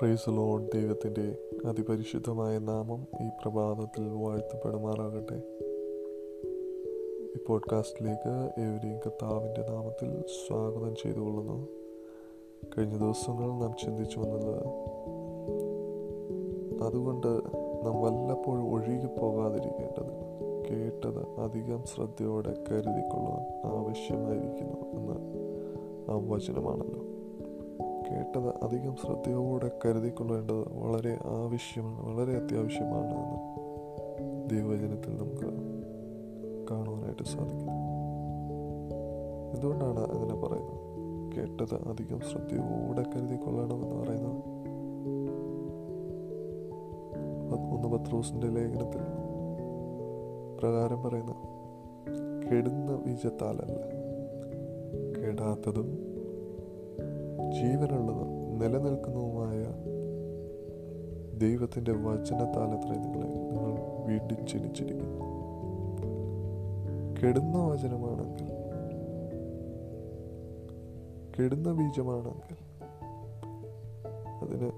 Price load ദൈവത്തിന്റെ അതിപരിശുദ്ധമായ നാമം ഈ പ്രഭാതത്തിൽ വാഴ്ത്തപ്പെടുമാറാകട്ടെ. ഈ പോഡ്കാസ്റ്റിലേക്ക് ഏവരെയും കർത്താവിന്റെ നാമത്തിൽ സ്വാഗതം ചെയ്തുകൊള്ളുന്നു. കഴിഞ്ഞ ദിവസങ്ങൾ നാം ചിന്തിച്ചു വന്നത് അതുകൊണ്ട് നാം വല്ലപ്പോഴും ഒഴുകി പോകാതിരിക്കേണ്ടത് കേട്ടത് അധികം ശ്രദ്ധയോടെ കരുതിക്കൊള്ളുവാൻ ആവശ്യമായിരിക്കുന്നു എന്ന് ആ വചനമാണല്ലോ. കേട്ടത് അധികം ശ്രദ്ധയോടെ കരുതിക്കൊള്ളേണ്ടത് വളരെ ആവശ്യമാണ് വളരെ അത്യാവശ്യമാണ് എന്ന് ദൈവവചനത്തിൽ നമുക്ക് കാണുവാനായിട്ട് സാധിക്കും എന്തുകൊണ്ടാണ് അങ്ങനെ പറയുന്നത്? കേട്ടത് അധികം ശ്രദ്ധയോടെ കരുതിക്കൊള്ളണമെന്ന് പറയുന്നത്? ഒന്ന് പത്രോസിന്റെ ലേഖനത്തിൽ പ്രകാരം പറയുന്ന കെടുന്ന ബീജത്താലല്ല കെടാത്തതും ജീവനുള്ളതും നിലനിൽക്കുന്നതുമായ ദൈവത്തിന്റെ വചനത്താലത്രേ നിങ്ങളെ നിങ്ങൾ വീണ്ടും ജനിച്ചിരിക്കുന്നു കെടുന്ന വചനമാണെങ്കിൽ കെടുന്ന ബീജമാണെങ്കിൽ അതിന്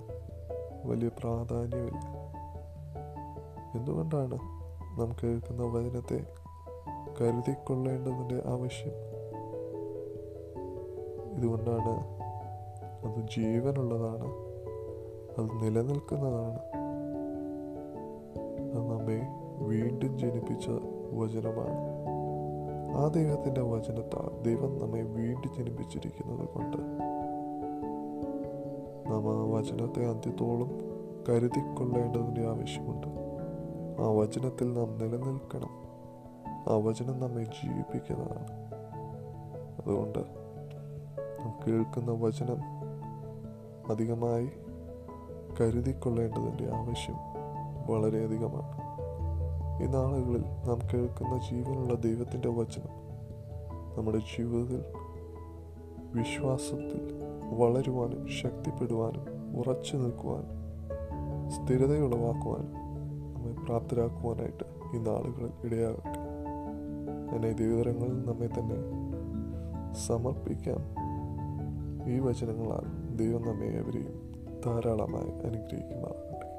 വലിയ പ്രാധാന്യമില്ല. എന്തുകൊണ്ടാണ് നാം കേൾക്കുന്ന വചനത്തെ കരുതിക്കൊള്ളേണ്ടതിന്റെ ആവശ്യം? ഇതുകൊണ്ടാണ് അത് ജീവനുള്ളതാണ്. അത് നിലനിൽക്കുന്നതാണ്. അത് നമ്മെ വീണ്ടും ജനിപ്പിച്ച വചനമാണ്. ആ ദൈവത്തിന്റെ വചനത്താൽ ദൈവം നമ്മെ വീണ്ടും ജനിപ്പിച്ചിരിക്കുന്നത് കൊണ്ട് നാം ആ വചനത്തെ അന്ത്യത്തോളം കരുതിക്കൊള്ളേണ്ടതിന്റെ ആവശ്യമുണ്ട്. ആ വചനത്തിൽ നാം നിലനിൽക്കണം. ആ വചനം നമ്മെ ജീവിപ്പിക്കുന്നതാണ്. അതുകൊണ്ട് നാം കേൾക്കുന്ന വചനം അധികമായി കരുതിക്കൊള്ളേണ്ടതിന്റെ ആവശ്യം വളരെയധികമാണ്. ഈ നാളുകളിൽ നാം കേൾക്കുന്ന ജീവനുള്ള ദൈവത്തിന്റെ വചനം നമ്മുടെ ജീവിതത്തിൽ വിശ്വാസത്തിൽ വളരുവാനും ശക്തിപ്പെടുവാനും ഉറച്ചു നിൽക്കുവാനും സ്ഥിരതയുളവാക്കുവാനും നമ്മെ പ്രാപ്തരാക്കുവാനായിട്ട് ഈ നാളുകളിൽ ഇടയാകട്ടെ. എന്നെ ദൈവതരങ്ങളിൽ നമ്മെ തന്നെ സമർപ്പിക്കാം. ഈ വചനങ്ങളാൽ ദൈവം നമ്മെ അവരെയും ധാരാളമായി അനുഗ്രഹിക്കുമാറാകട്ടെ.